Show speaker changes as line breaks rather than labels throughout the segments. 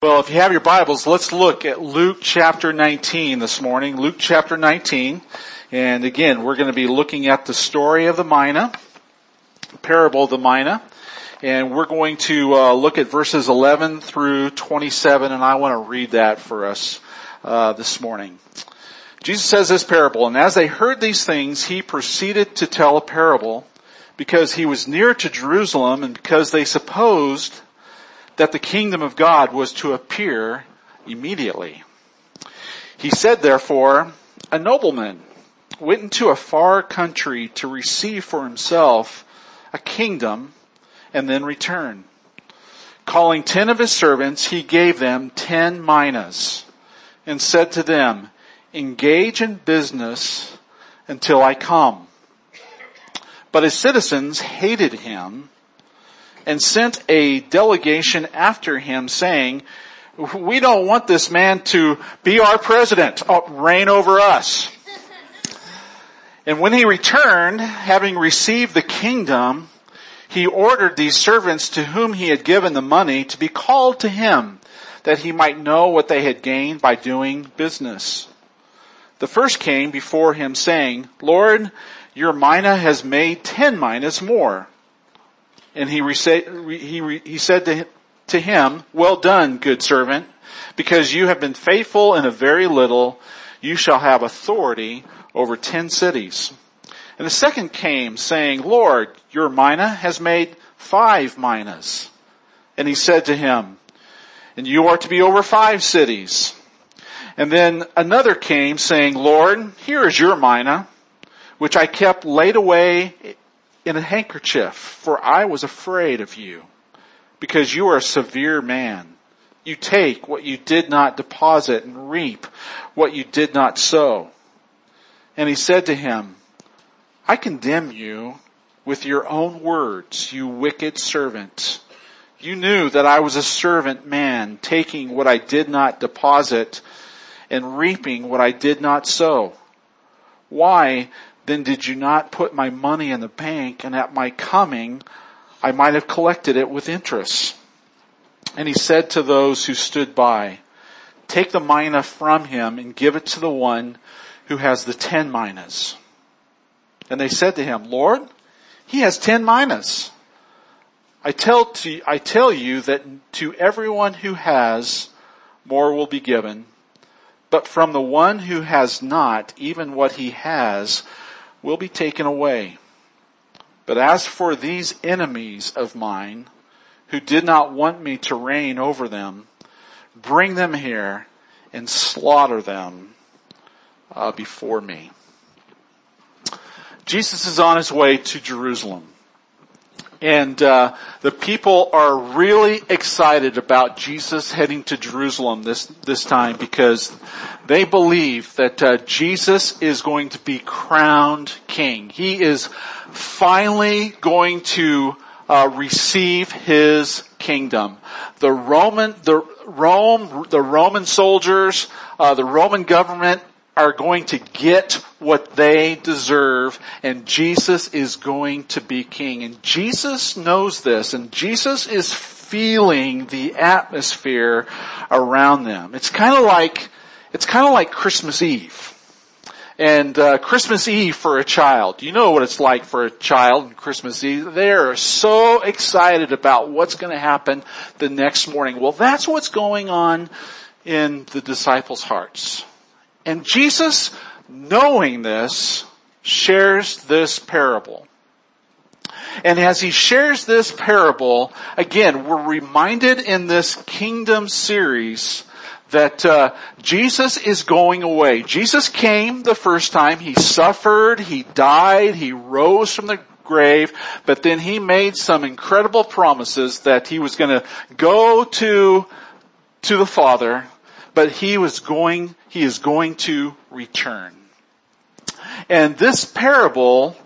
Well, if you have your Bibles, let's look at Luke chapter 19 this morning. Luke chapter 19. And again, we're going to be looking at the story of the mina, parable of the mina. And we're going to uh, look at verses 11 through 27, and I want to read that for us uh, this morning. Jesus says this parable, and as they heard these things, he proceeded to tell a parable because he was near to Jerusalem and because they supposed that the kingdom of God was to appear immediately. He said therefore, a nobleman went into a far country to receive for himself a kingdom and then return. Calling ten of his servants, he gave them ten minas and said to them, engage in business until I come. But his citizens hated him and sent a delegation after him saying, we don't want this man to be our president, oh, reign over us. And when he returned, having received the kingdom, he ordered these servants to whom he had given the money to be called to him that he might know what they had gained by doing business. The first came before him saying, Lord, your mina has made ten minas more. And he, he, he said to, to him, well done, good servant, because you have been faithful in a very little, you shall have authority over ten cities. And the second came saying, Lord, your mina has made five minas. And he said to him, and you are to be over five cities. And then another came saying, Lord, here is your mina, which I kept laid away in a handkerchief, for I was afraid of you, because you are a severe man. You take what you did not deposit and reap what you did not sow. And he said to him, I condemn you with your own words, you wicked servant. You knew that I was a servant man, taking what I did not deposit and reaping what I did not sow. Why then did you not put my money in the bank and at my coming I might have collected it with interest? And he said to those who stood by, take the mina from him and give it to the one who has the ten minas. And they said to him, Lord, he has ten minas. I tell to, I tell you that to everyone who has, more will be given, but from the one who has not, even what he has will be taken away. But as for these enemies of mine, who did not want me to reign over them, bring them here and slaughter them uh, before me. Jesus is on his way to Jerusalem. And uh, the people are really excited about Jesus heading to Jerusalem this this time because they believe that uh, Jesus is going to be crowned king. He is finally going to uh, receive his kingdom. The Roman, the Rome, the Roman soldiers, uh, the Roman government are going to get what they deserve and Jesus is going to be king. And Jesus knows this and Jesus is feeling the atmosphere around them. It's kind of like, it's kind of like Christmas Eve. And uh, Christmas Eve for a child, you know what it's like for a child on Christmas Eve. They are so excited about what's going to happen the next morning. Well, that's what's going on in the disciples' hearts. And Jesus, knowing this, shares this parable. And as he shares this parable, again, we're reminded in this kingdom series that uh, Jesus is going away. Jesus came the first time. He suffered. He died. He rose from the grave. But then he made some incredible promises that he was going to go to to the Father but he was going, he is going to return. And this parable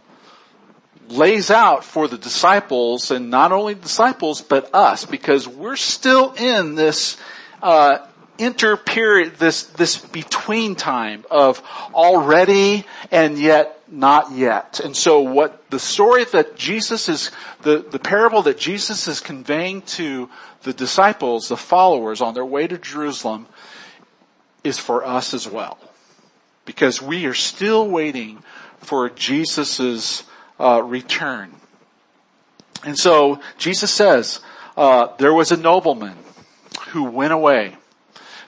lays out for the disciples and not only disciples but us because we're still in this uh, inter period this this between time of already and yet not yet. And so what the story that Jesus is, the, the parable that Jesus is conveying to the disciples, the followers on their way to Jerusalem is for us as well. Because we are still waiting for Jesus' uh, return. And so Jesus says, uh, there was a nobleman who went away.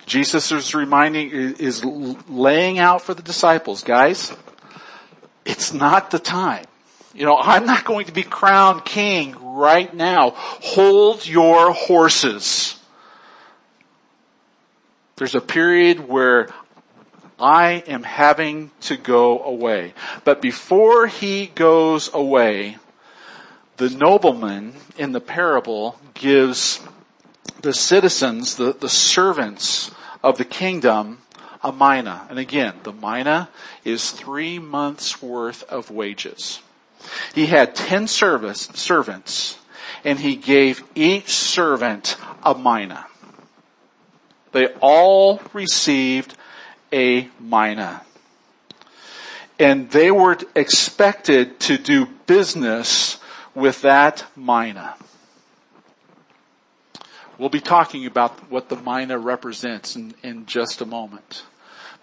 Jesus is reminding, is laying out for the disciples, guys, it's not the time. You know, I'm not going to be crowned king right now. Hold your horses. There's a period where I am having to go away. But before he goes away, the nobleman in the parable gives the citizens, the, the servants of the kingdom, a mina. And again, the mina is three months worth of wages. He had ten service, servants and he gave each servant a mina. They all received a mina. And they were expected to do business with that mina. We'll be talking about what the mina represents in, in just a moment.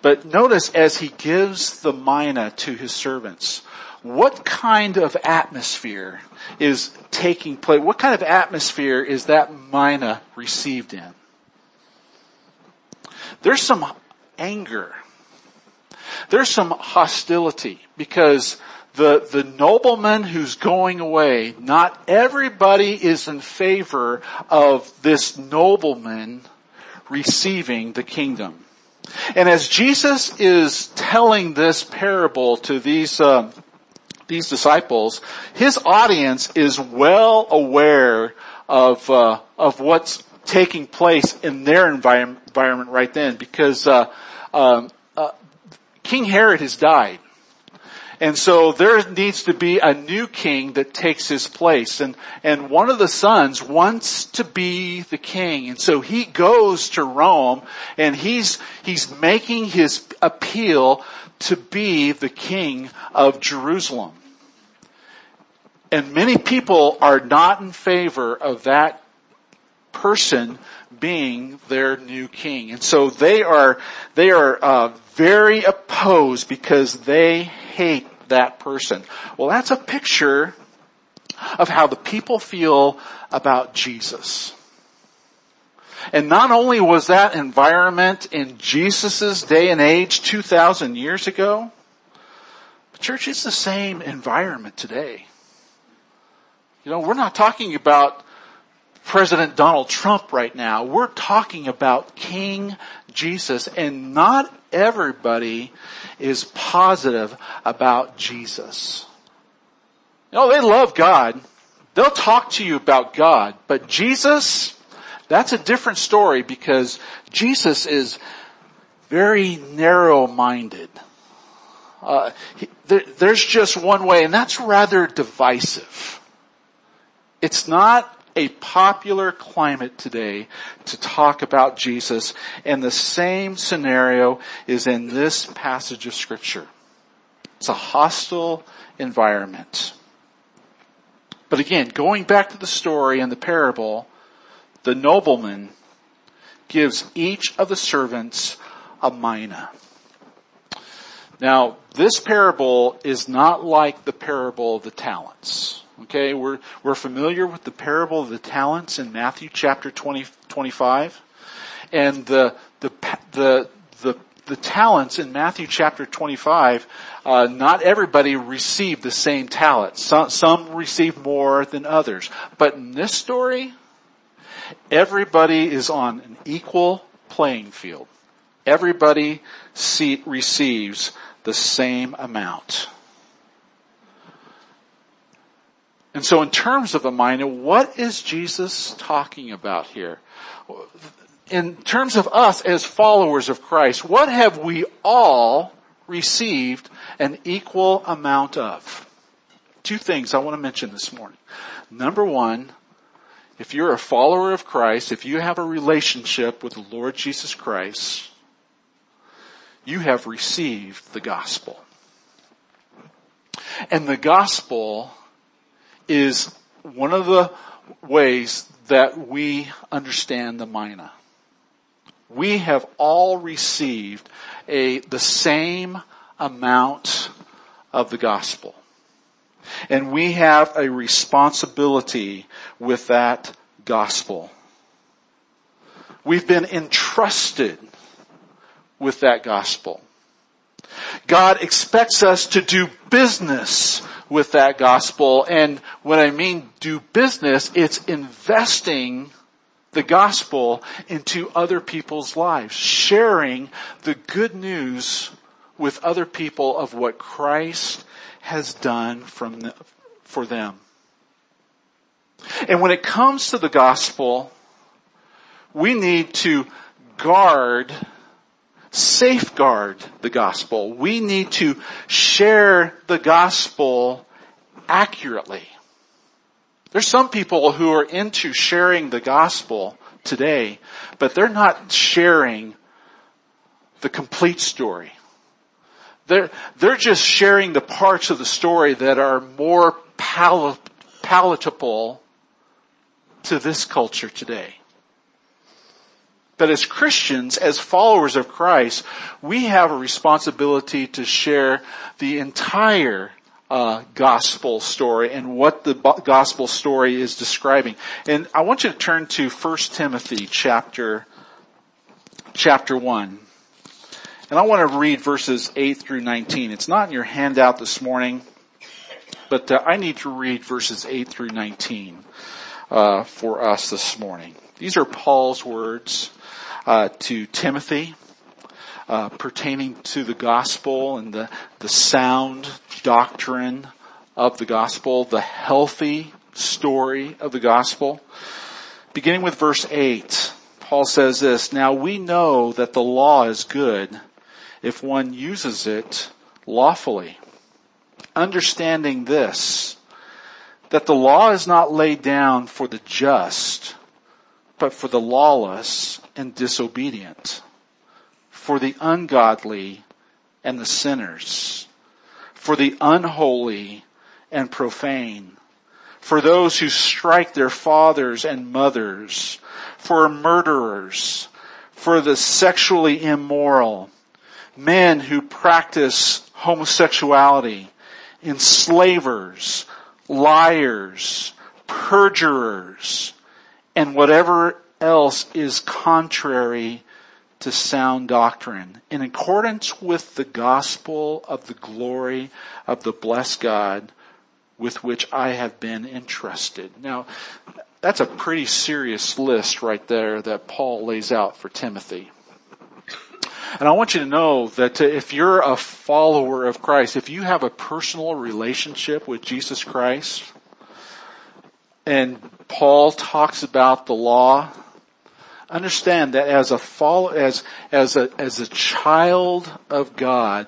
But notice as he gives the mina to his servants, what kind of atmosphere is taking place? What kind of atmosphere is that mina received in? There's some anger. There's some hostility because the, the nobleman who's going away, not everybody is in favor of this nobleman receiving the kingdom. And as Jesus is telling this parable to these, uh, these disciples, his audience is well aware of, uh, of what's taking place in their environment, right then because, uh, um, uh, King Herod has died. And so there needs to be a new king that takes his place. And, and one of the sons wants to be the king. And so he goes to Rome and he's, he's making his appeal to be the king of Jerusalem. And many people are not in favor of that person being their new king. And so they are, they are, uh, very opposed because they hate that person. Well, that's a picture of how the people feel about Jesus. And not only was that environment in Jesus' day and age 2,000 years ago, but church, is the same environment today. You know, we're not talking about President Donald Trump right now. We're talking about King Jesus and not everybody is positive about Jesus. You know, they love God. They'll talk to you about God, but Jesus, that's a different story because Jesus is very narrow-minded. Uh, he, there, there's just one way and that's rather divisive. It's not a popular climate today to talk about Jesus and the same scenario is in this passage of scripture. It's a hostile environment. But again, going back to the story and the parable, the nobleman gives each of the servants a mina. Now, this parable is not like the parable of the talents. Okay, we're, we're familiar with the parable of the talents in Matthew chapter 20, 25. And the, the, the, the, the talents in Matthew chapter 25, uh, not everybody received the same talent. Some, some received more than others. But in this story, everybody is on an equal playing field. Everybody see, receives the same amount. And so in terms of the mina, what is Jesus talking about here? In terms of us as followers of Christ, what have we all received an equal amount of? Two things I want to mention this morning. Number one, if you're a follower of Christ, if you have a relationship with the Lord Jesus Christ, you have received the gospel. And the gospel is one of the ways that we understand the mina. We have all received a, the same amount of the gospel. And we have a responsibility with that gospel. We've been entrusted with that gospel. God expects us to do business with that gospel. And when I mean do business, it's investing the gospel into other people's lives, sharing the good news with other people of what Christ has done the, for them. And when it comes to the gospel, we need to guard, safeguard the gospel. We need to share the gospel accurately. There's some people who are into sharing the gospel today, but they're not sharing the complete story. They're, they're just sharing the parts of the story that are more palatable to this culture today. But as Christians, as followers of Christ, we have a responsibility to share the entire uh, gospel story and what the gospel story is describing. And I want you to turn to 1 Timothy chapter chapter 1. And I want to read verses 8 through 19. It's not in your handout this morning, but uh, I need to read verses 8 through 19 uh, for us this morning. These are Paul's words uh, to Timothy uh, pertaining to the gospel and the, the sound doctrine of the gospel, the healthy story of the gospel. Beginning with verse 8, Paul says this, Now we know that the law is good if one uses it lawfully. Understanding this, that the law is not laid down for the just, but for the lawless and disobedient, for the ungodly and the sinners, for the unholy and profane, for those who strike their fathers and mothers, for murderers, for the sexually immoral, men who practice homosexuality, enslavers, liars, perjurers, and whatever else is contrary to sound doctrine in accordance with the gospel of the glory of the blessed God with which I have been entrusted. Now, that's a pretty serious list right there that Paul lays out for Timothy. And I want you to know that if you're a follower of Christ, if you have a personal relationship with Jesus Christ, and Paul talks about the law, understand that as a follow, as, as a, as a child of God,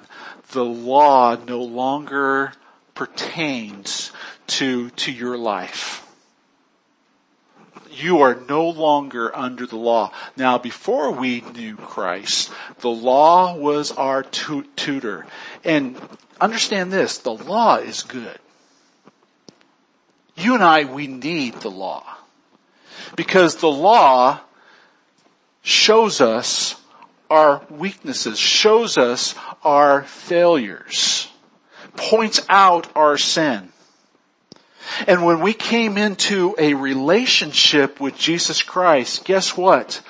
the law no longer pertains to, to your life. You are no longer under the law. Now before we knew Christ, the law was our tu- tutor. And understand this, the law is good. You and I, we need the law. Because the law shows us our weaknesses, shows us our failures, points out our sin. And when we came into a relationship with Jesus Christ, guess what?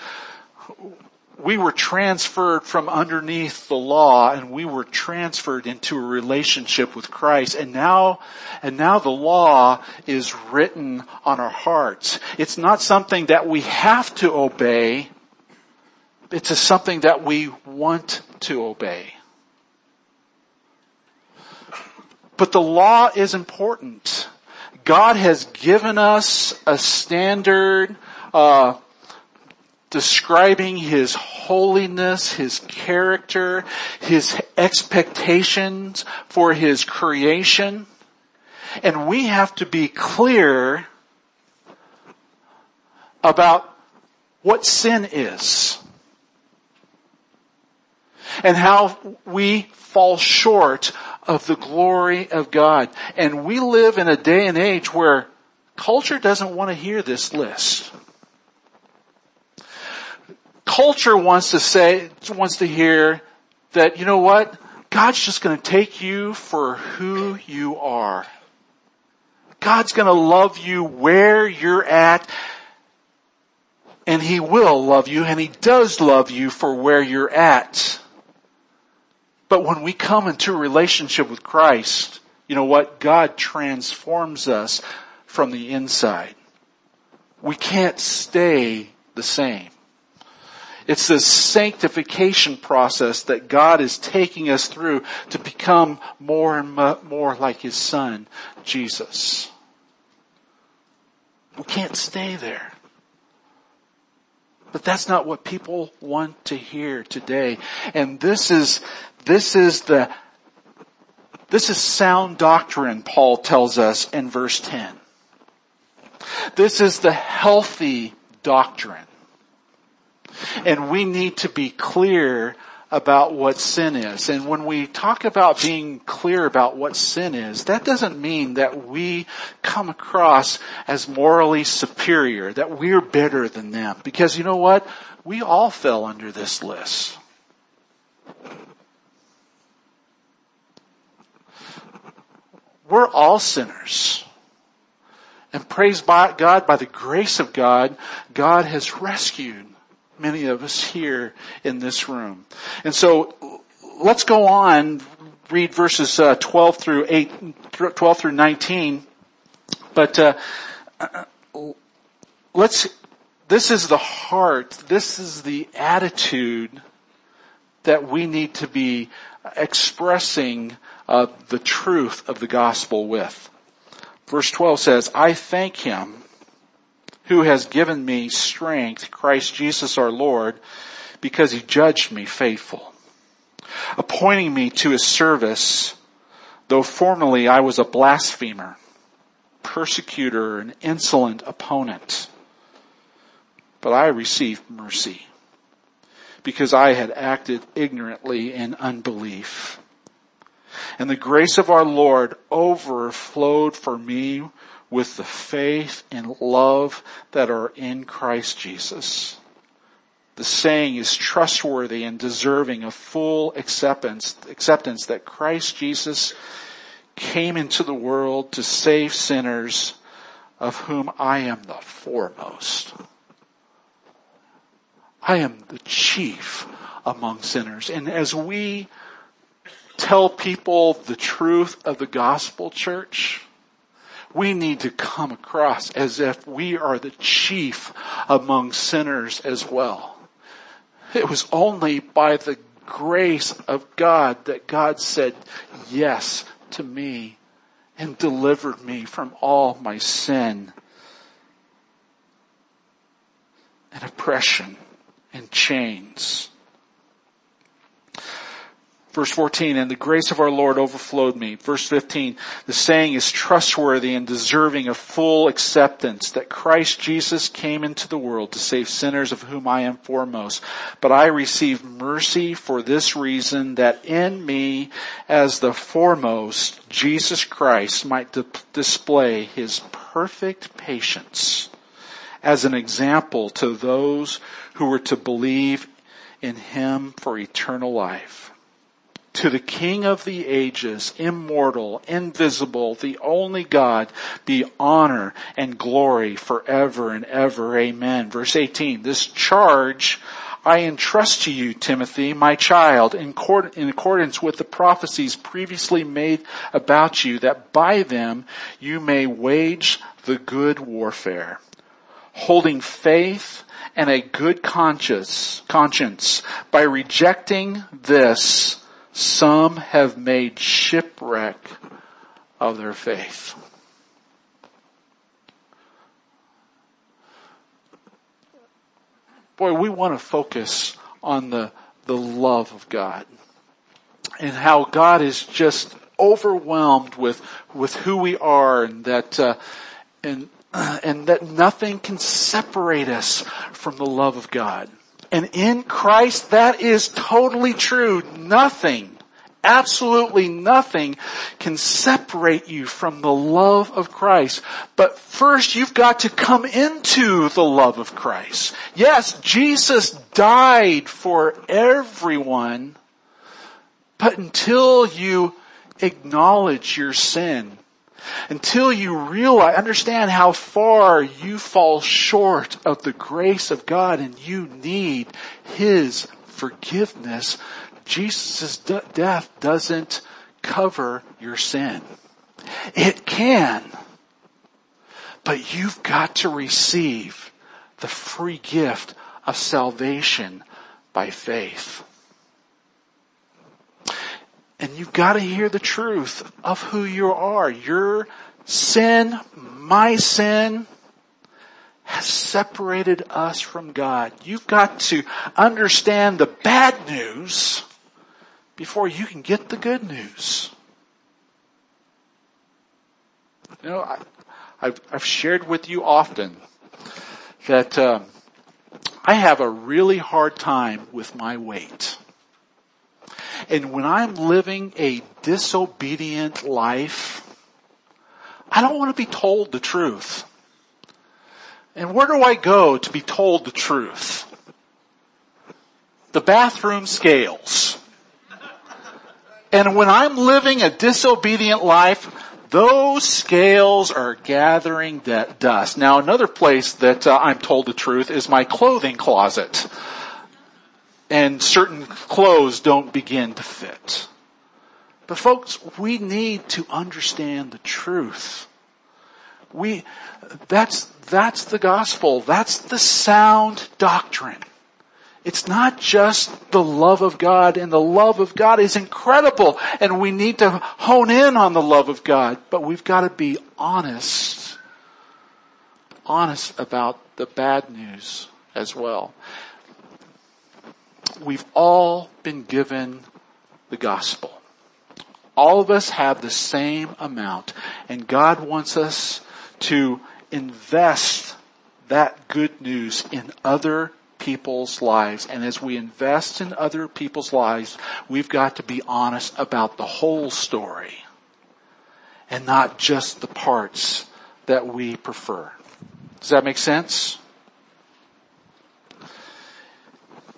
we were transferred from underneath the law and we were transferred into a relationship with Christ and now, and now the law is written on our hearts. It's not something that we have to obey. It's a something that we want to obey. But the law is important. God has given us a standard, uh, describing His holiness, His character, His expectations for His creation. And we have to be clear about what sin is. And how we fall short of the glory of God. And we live in a day and age where culture doesn't want to hear this list. Culture wants to say, wants to hear that, you know what? God's just going to take you for who you are. God's going to love you where you're at and He will love you and He does love you for where you're at. But when we come into a relationship with Christ, you know what? God transforms us from the inside. We can't stay the same. It's this sanctification process that God is taking us through to become more and more like His Son, Jesus. We can't stay there. But that's not what people want to hear today. And this is, this is the, this is sound doctrine, Paul tells us in verse 10. This is the healthy doctrine. And we need to be clear about what sin is. And when we talk about being clear about what sin is, that doesn't mean that we come across as morally superior, that we're better than them. Because you know what? We all fell under this list. We're all sinners. And praise God, by the grace of God, God has rescued many of us here in this room. And so let's go on, read verses uh, 12 through 8, 12 through 19. But uh, let's, this is the heart, this is the attitude that we need to be expressing uh, the truth of the gospel with. Verse 12 says, I thank him who has given me strength, Christ Jesus our Lord, because he judged me faithful, appointing me to his service, though formerly I was a blasphemer, persecutor, an insolent opponent. But I received mercy because I had acted ignorantly in unbelief. And the grace of our Lord overflowed for me with the faith and love that are in Christ Jesus. The saying is trustworthy and deserving of full acceptance, acceptance that Christ Jesus came into the world to save sinners of whom I am the foremost. I am the chief among sinners. And as we tell people the truth of the gospel church, we need to come across as if we are the chief among sinners as well. It was only by the grace of God that God said yes to me and delivered me from all my sin and oppression and chains. Verse 14, and the grace of our Lord overflowed me. Verse 15, the saying is trustworthy and deserving of full acceptance that Christ Jesus came into the world to save sinners of whom I am foremost. But I received mercy for this reason that in me as the foremost, Jesus Christ might di- display his perfect patience as an example to those who were to believe in him for eternal life to the King of the ages, immortal, invisible, the only God, be honor and glory forever and ever. Amen. Verse 18, this charge I entrust to you, Timothy, my child, in, in accordance with the prophecies previously made about you, that by them you may wage the good warfare, holding faith and a good conscience, conscience by rejecting this some have made shipwreck of their faith. Boy, we want to focus on the, the love of God and how God is just overwhelmed with, with who we are and that, uh, and, and that nothing can separate us from the love of God. And in Christ, that is totally true. Nothing, Absolutely nothing can separate you from the love of Christ. But first you've got to come into the love of Christ. Yes, Jesus died for everyone, but until you acknowledge your sin, until you realize, understand how far you fall short of the grace of God and you need His forgiveness, Jesus' death doesn't cover your sin. It can. But you've got to receive the free gift of salvation by faith. And you've got to hear the truth of who you are. Your sin, my sin, has separated us from God. You've got to understand the bad news before you can get the good news. You know, I, have I've shared with you often that um, I have a really hard time with my weight. And when I'm living a disobedient life, I don't want to be told the truth. And where do I go to be told the truth? The bathroom scales. And when I'm living a disobedient life, those scales are gathering that dust. Now another place that uh, I'm told the truth is my clothing closet. And certain clothes don't begin to fit. But folks, we need to understand the truth. We, that's, that's the gospel. That's the sound doctrine. It's not just the love of God and the love of God is incredible and we need to hone in on the love of God, but we've got to be honest, honest about the bad news as well. We've all been given the gospel. All of us have the same amount and God wants us to invest that good news in other people's lives. And as we invest in other people's lives, we've got to be honest about the whole story and not just the parts that we prefer. Does that make sense?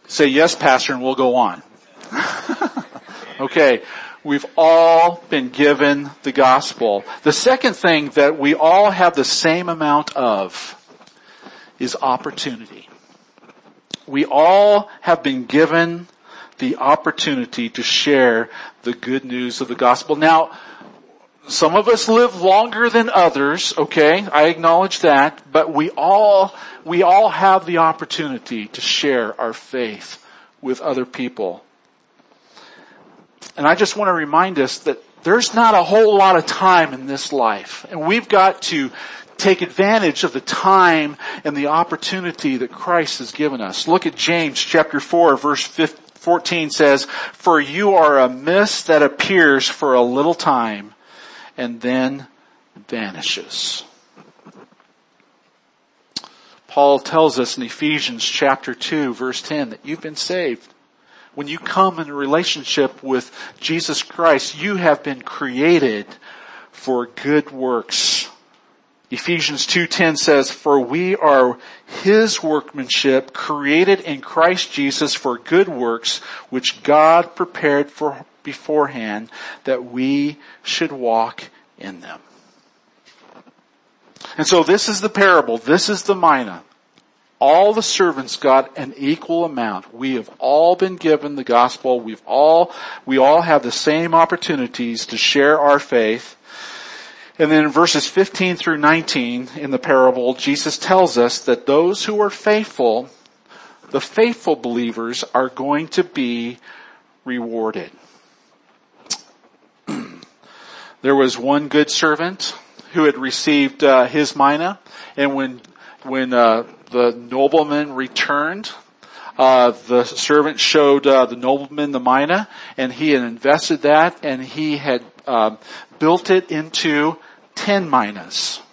Say yes, pastor, and we'll go on. okay. We've all been given the gospel. The second thing that we all have the same amount of is opportunity. We all have been given the opportunity to share the good news of the gospel. Now, some of us live longer than others, okay? I acknowledge that, but we all, we all have the opportunity to share our faith with other people. And I just want to remind us that there's not a whole lot of time in this life. And we've got to take advantage of the time and the opportunity that Christ has given us. Look at James chapter 4 verse 14 says, For you are a mist that appears for a little time and then vanishes. Paul tells us in Ephesians chapter 2 verse 10 that you've been saved when you come in a relationship with Jesus Christ, you have been created for good works. Ephesians 2.10 says, For we are His workmanship created in Christ Jesus for good works, which God prepared for beforehand that we should walk in them. And so this is the parable. This is the mina all the servants got an equal amount. We have all been given the gospel. We've all, we all have the same opportunities to share our faith. And then in verses 15 through 19 in the parable, Jesus tells us that those who are faithful, the faithful believers are going to be rewarded. There was one good servant who had received uh, his mina, and when when uh, the nobleman returned, uh, the servant showed uh, the nobleman the mina, and he had invested that, and he had uh, built it into ten minas.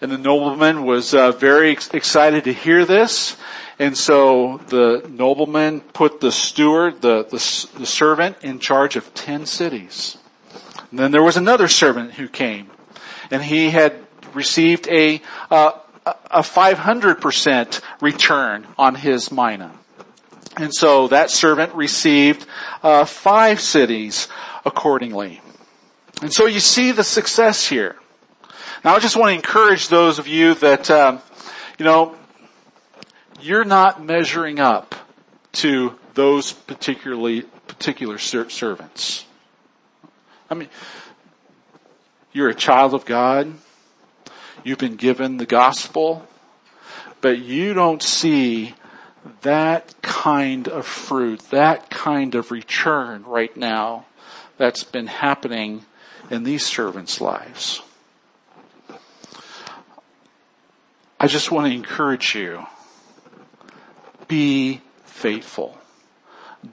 And the nobleman was uh, very ex- excited to hear this. And so the nobleman put the steward, the, the, the servant in charge of 10 cities. And then there was another servant who came and he had received a, uh, a 500% return on his mina. And so that servant received uh, five cities accordingly. And so you see the success here. Now I just want to encourage those of you that, um, you know, you're not measuring up to those particularly particular ser- servants. I mean, you're a child of God. You've been given the gospel, but you don't see that kind of fruit, that kind of return right now that's been happening in these servants' lives. I just want to encourage you. Be faithful.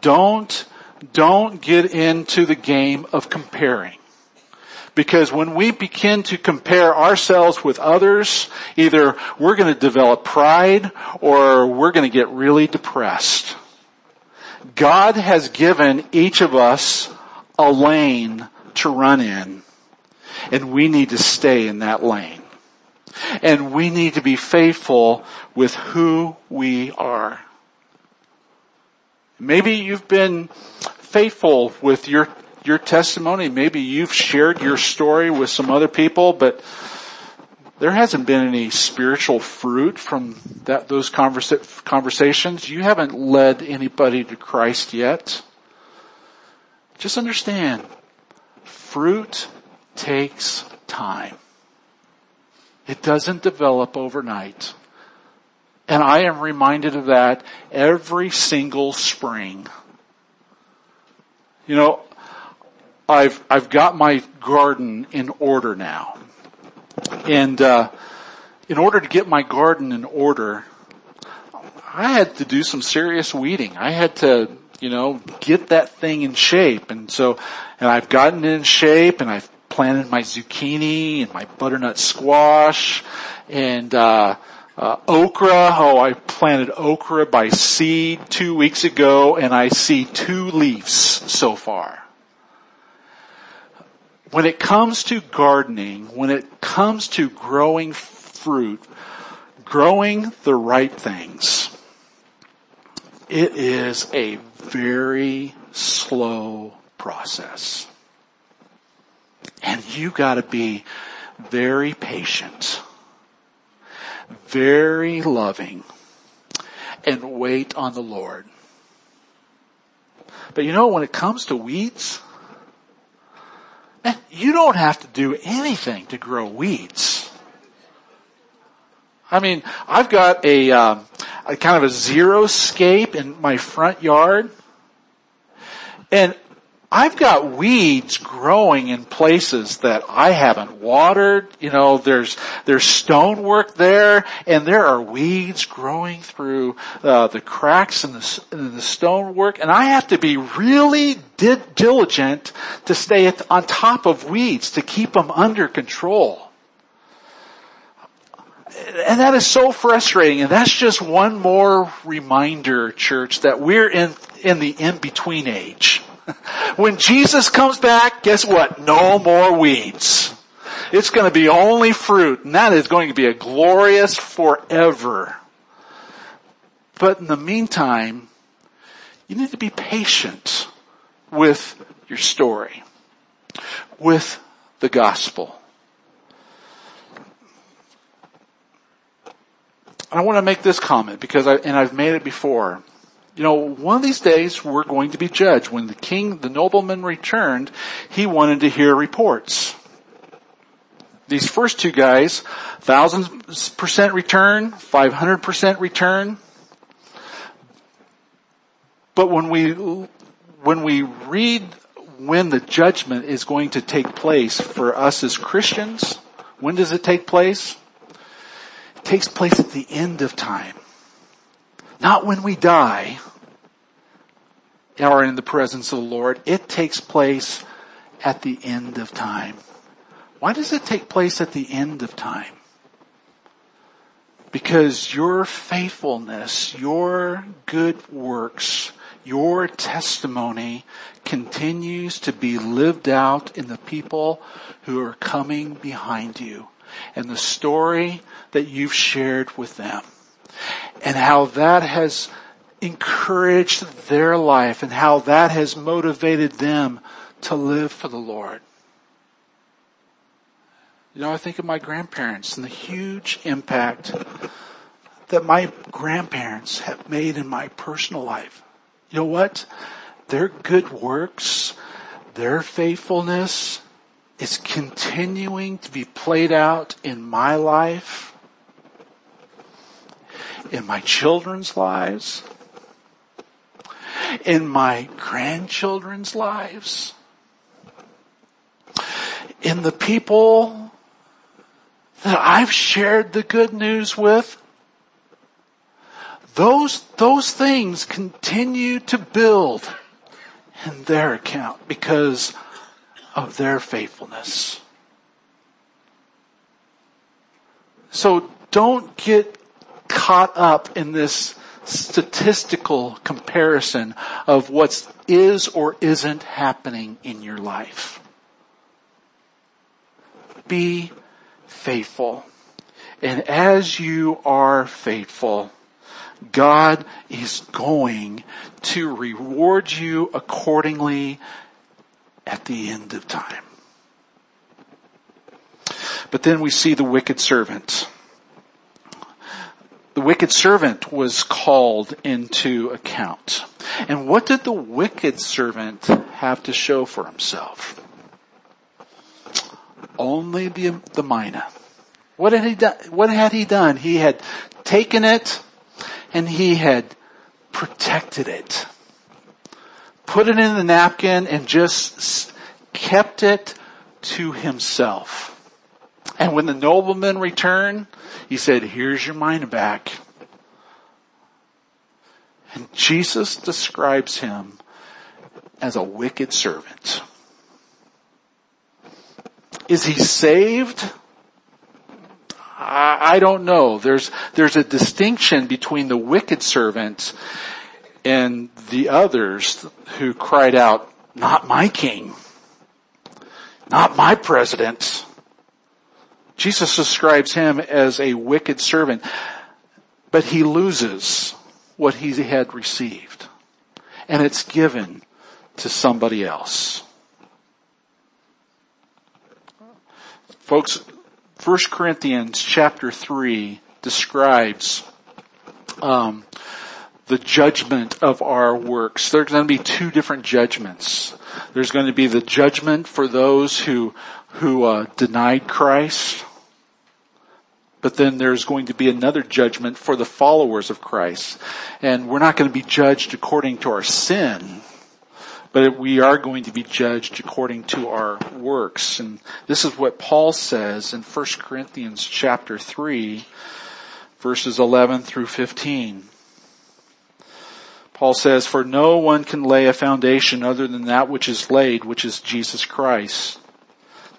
Don't, don't get into the game of comparing. Because when we begin to compare ourselves with others, either we're going to develop pride or we're going to get really depressed. God has given each of us a lane to run in and we need to stay in that lane. And we need to be faithful with who we are. Maybe you've been faithful with your your testimony. Maybe you've shared your story with some other people, but there hasn't been any spiritual fruit from that, those conversa- conversations. You haven't led anybody to Christ yet. Just understand, fruit takes time. It doesn't develop overnight. And I am reminded of that every single spring. You know, I've, I've got my garden in order now. And, uh, in order to get my garden in order, I had to do some serious weeding. I had to, you know, get that thing in shape. And so, and I've gotten it in shape and I've planted my zucchini and my butternut squash and, uh, uh, okra, oh, I planted okra by seed two weeks ago and I see two leaves so far when it comes to gardening, when it comes to growing fruit, growing the right things, it is a very slow process. And you gotta be very patient, very loving, and wait on the Lord. But you know, when it comes to weeds, you don't have to do anything to grow weeds. I mean, I've got a, um, a kind of a zero scape in my front yard, and I've got weeds growing in places that I haven't watered. You know, there's, there's stonework there and there are weeds growing through uh, the cracks in the, in the stonework and I have to be really di- diligent to stay at, on top of weeds to keep them under control. And that is so frustrating and that's just one more reminder, church, that we're in, in the in-between age when Jesus comes back, guess what? No more weeds. It's going to be only fruit, and that is going to be a glorious forever. But in the meantime, you need to be patient with your story, with the gospel. I want to make this comment because I, and I've made it before you know, one of these days we're going to be judged. When the king, the nobleman returned, he wanted to hear reports. These first two guys, thousand percent return, 500% return. But when we, when we read when the judgment is going to take place for us as Christians, when does it take place? It takes place at the end of time. Not when we die or in the presence of the Lord. It takes place at the end of time. Why does it take place at the end of time? Because your faithfulness, your good works, your testimony continues to be lived out in the people who are coming behind you and the story that you've shared with them and how that has encouraged their life and how that has motivated them to live for the Lord. You know, I think of my grandparents and the huge impact that my grandparents have made in my personal life. You know what? Their good works, their faithfulness is continuing to be played out in my life, in my children's lives, in my grandchildren's lives, in the people that I've shared the good news with. Those, those things continue to build in their account because of their faithfulness. So don't get caught up in this statistical comparison of what is or isn't happening in your life. Be faithful. And as you are faithful, God is going to reward you accordingly at the end of time. But then we see the wicked servant. The wicked servant was called into account. And what did the wicked servant have to show for himself? Only the, the mina. What had he done? What had he done? He had taken it and he had protected it. Put it in the napkin and just kept it to himself. And when the nobleman returned, he said, here's your mina back. And Jesus describes him as a wicked servant. Is he saved? I don't know. There's, there's a distinction between the wicked servant and the others who cried out, not my king, not my president. Jesus describes him as a wicked servant, but he loses what he had received and it's given to somebody else. Folks, 1 Corinthians chapter 3 describes um, the judgment of our works. There's going to be two different judgments. There's going to be the judgment for those who who uh, denied Christ, but then there's going to be another judgment for the followers of Christ, and we're not going to be judged according to our sin but we are going to be judged according to our works. And this is what Paul says in 1 Corinthians chapter 3 verses 11 through 15. Paul says, for no one can lay a foundation other than that which is laid, which is Jesus Christ.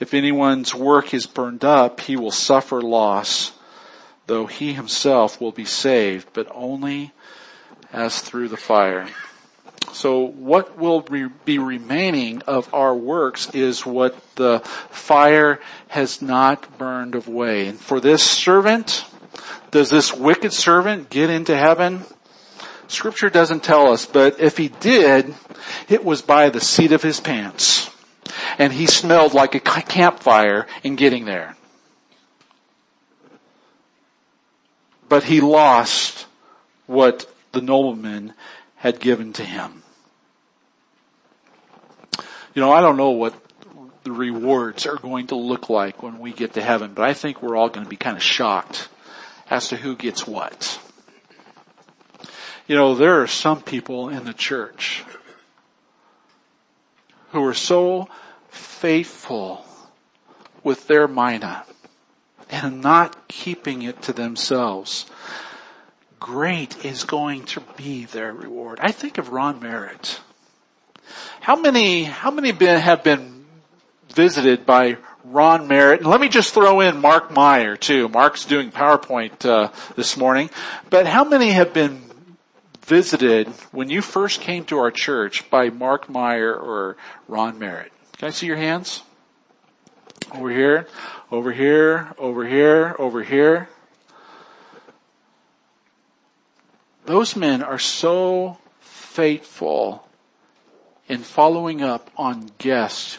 If anyone's work is burned up, he will suffer loss, though he himself will be saved, but only as through the fire. So what will be remaining of our works is what the fire has not burned away. And for this servant, does this wicked servant get into heaven? Scripture doesn't tell us, but if he did, it was by the seat of his pants. And he smelled like a campfire in getting there. But he lost what the nobleman had given to him. You know, I don't know what the rewards are going to look like when we get to heaven, but I think we're all going to be kind of shocked as to who gets what. You know, there are some people in the church who are so faithful with their mina and not keeping it to themselves. Great is going to be their reward. I think of Ron Merritt. How many, how many been, have been visited by Ron Merritt? And let me just throw in Mark Meyer too. Mark's doing PowerPoint uh, this morning. But how many have been visited when you first came to our church by Mark Meyer or Ron Merritt? Can I see your hands? Over here, over here, over here, over here. Those men are so faithful in following up on guests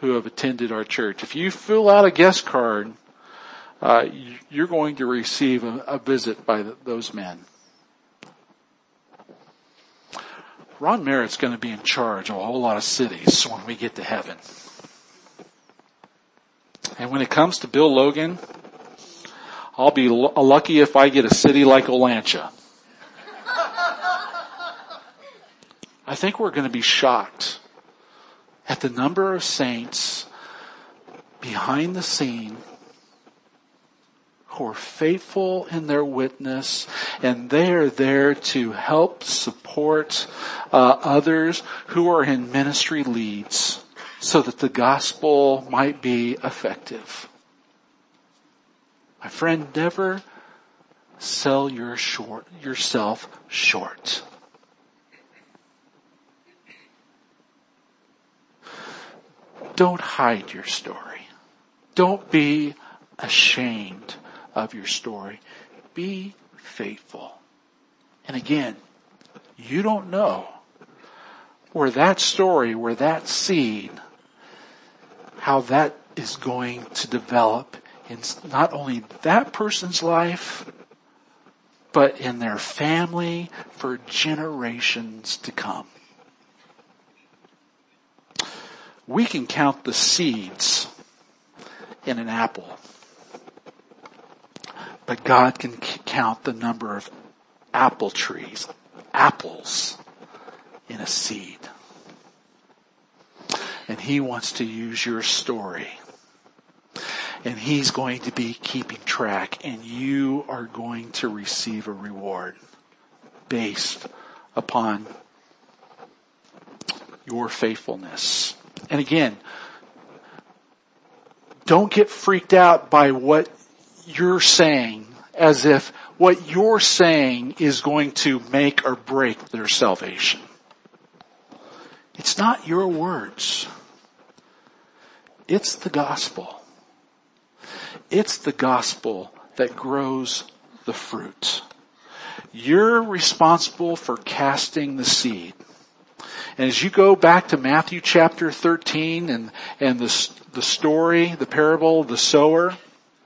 who have attended our church. If you fill out a guest card, uh, you're going to receive a, a visit by the, those men. Ron Merritt's going to be in charge of a whole lot of cities when we get to heaven. And when it comes to Bill Logan, I'll be l- lucky if I get a city like Olancha. I think we're going to be shocked at the number of saints behind the scene who are faithful in their witness and they are there to help support uh, others who are in ministry leads so that the gospel might be effective. My friend, never sell your short, yourself short. Don't hide your story. Don't be ashamed of your story. Be faithful. And again, you don't know where that story, where that seed, how that is going to develop in not only that person's life, but in their family for generations to come. We can count the seeds in an apple but God can count the number of apple trees, apples in a seed. And He wants to use your story. And He's going to be keeping track and you are going to receive a reward based upon your faithfulness. And again, don't get freaked out by what you're saying as if what you're saying is going to make or break their salvation. It's not your words. It's the gospel. It's the gospel that grows the fruit. You're responsible for casting the seed. And as you go back to Matthew chapter 13 and, and the, the story, the parable the sower,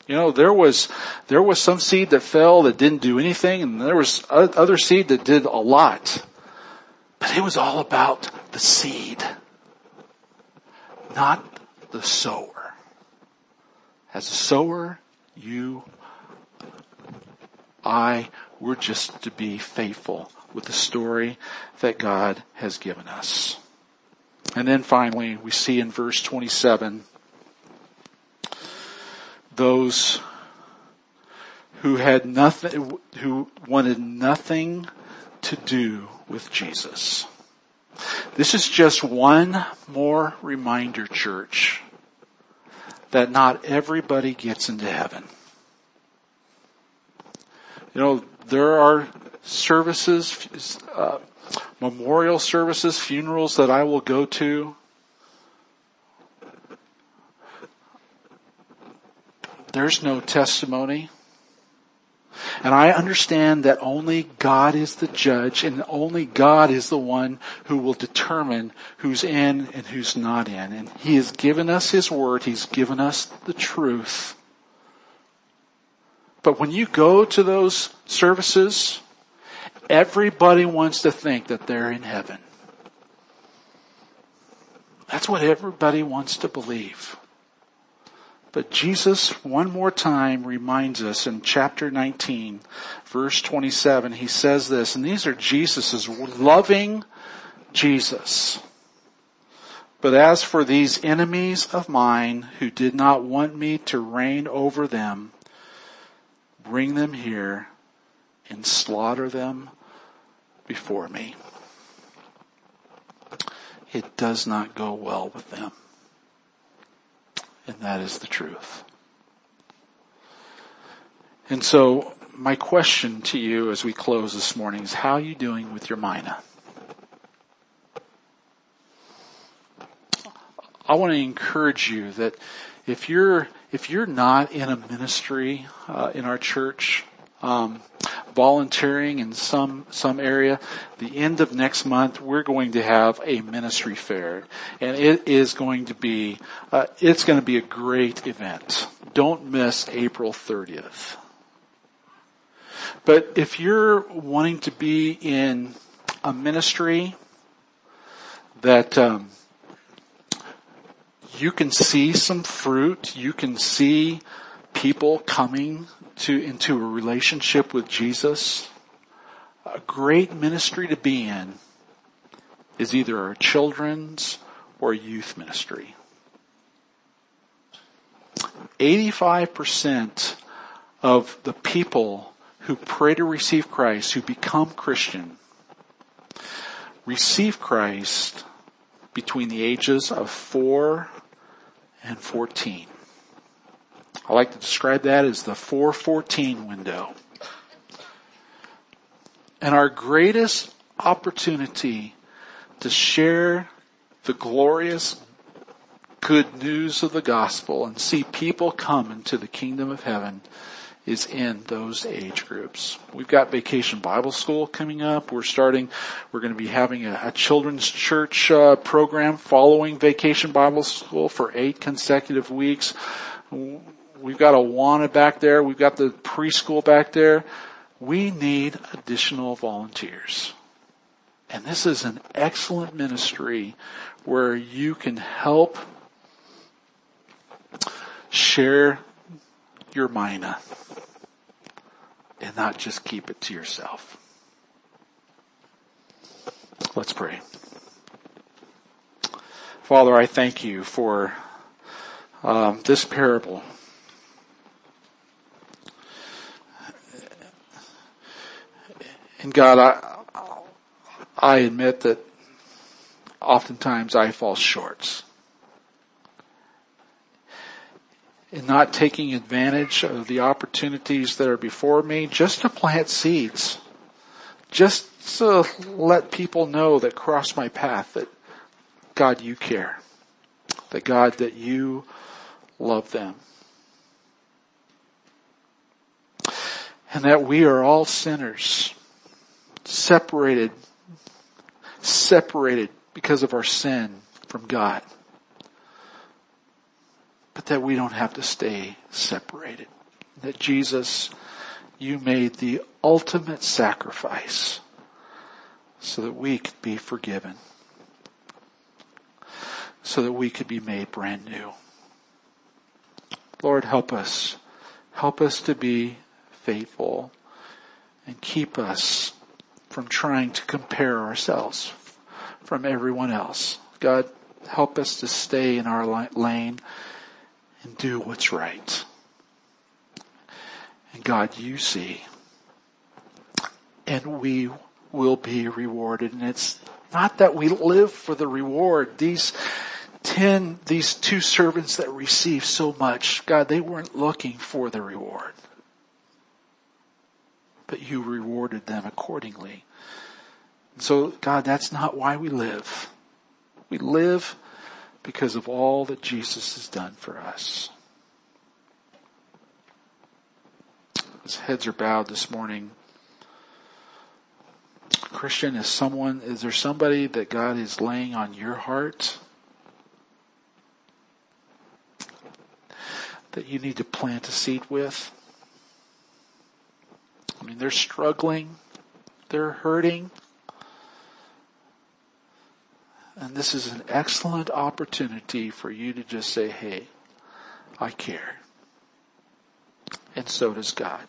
you know, there was, there was some seed that fell that didn't do anything and there was other seed that did a lot. But it was all about the seed, not the sower. As a sower, you, I, we're just to be faithful with the story that God has given us. And then finally, we see in verse 27, those who had nothing, who wanted nothing to do with Jesus. This is just one more reminder, church, that not everybody gets into heaven. You know, there are services, uh, memorial services, funerals that I will go to There's no testimony. And I understand that only God is the judge and only God is the one who will determine who's in and who's not in. And He has given us His word. He's given us the truth. But when you go to those services, everybody wants to think that they're in heaven. That's what everybody wants to believe. But Jesus, one more time, reminds us in chapter 19, verse 27, he says this, and these are Jesus's loving Jesus. But as for these enemies of mine who did not want me to reign over them, bring them here and slaughter them before me. It does not go well with them. And that is the truth. And so my question to you as we close this morning is how are you doing with your mina? I want to encourage you that if you're if you're not in a ministry uh, in our church, um, volunteering in some some area, the end of next month we're going to have a ministry fair, and it is going to be uh, it's going to be a great event. Don't miss April 30th. But if you're wanting to be in a ministry that um, you can see some fruit, you can see people coming to into a relationship with Jesus, a great ministry to be in is either a children's or youth ministry. 85% of the people who pray to receive Christ, who become Christian, receive Christ between the ages of 4 and 14. I like to describe that as the 414 window. And our greatest opportunity to share the glorious good news of the gospel and see people come into the kingdom of heaven is in those age groups. We've got vacation Bible school coming up. We're starting, we're going to be having a, a children's church uh, program following vacation Bible school for eight consecutive weeks. We've got Awana back there. We've got the preschool back there. We need additional volunteers. And this is an excellent ministry where you can help share your mina and not just keep it to yourself. Let's pray. Father, I thank you for um, this parable And God, I, I admit that oftentimes I fall short. In not taking advantage of the opportunities that are before me just to plant seeds. Just to let people know that cross my path that God, you care. That God, that you love them. And that we are all sinners separated, separated because of our sin from God. But that we don't have to stay separated. That Jesus, you made the ultimate sacrifice so that we could be forgiven. So that we could be made brand new. Lord, help us. Help us to be faithful and keep us from trying to compare ourselves from everyone else. God, help us to stay in our lane and do what's right. And God, you see. And we will be rewarded. And it's not that we live for the reward. These ten, these two servants that received so much, God, they weren't looking for the reward but you rewarded them accordingly. So God, that's not why we live. We live because of all that Jesus has done for us. As heads are bowed this morning, Christian, is someone, is there somebody that God is laying on your heart that you need to plant a seed with? I mean, they're struggling. They're hurting. And this is an excellent opportunity for you to just say, hey, I care. And so does God.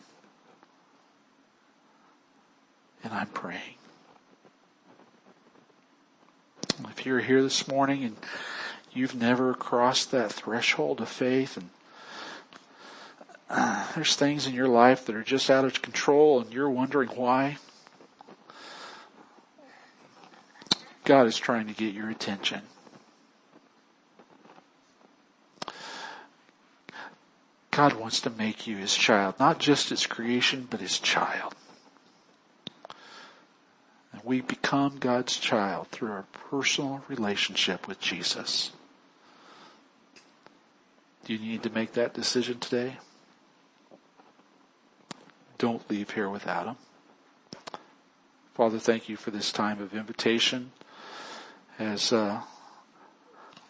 And I'm praying. If you're here this morning and you've never crossed that threshold of faith and uh, there's things in your life that are just out of control and you're wondering why, God is trying to get your attention. God wants to make you his child, not just his creation, but his child. And we become God's child through our personal relationship with Jesus. Do you need to make that decision today? Don't leave here without him. Father, thank you for this time of invitation as uh,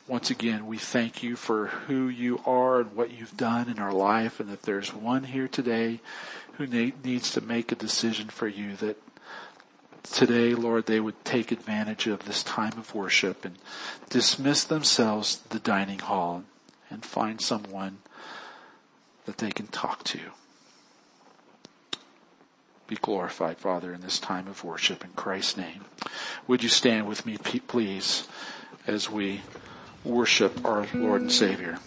once again we thank you for who you are and what you've done in our life and if there's one here today who needs to make a decision for you that today, Lord, they would take advantage of this time of worship and dismiss themselves to the dining hall and find someone that they can talk to. Be glorified, Father, in this time of worship in Christ's name. Would you stand with me, please, as we worship our Lord and Savior?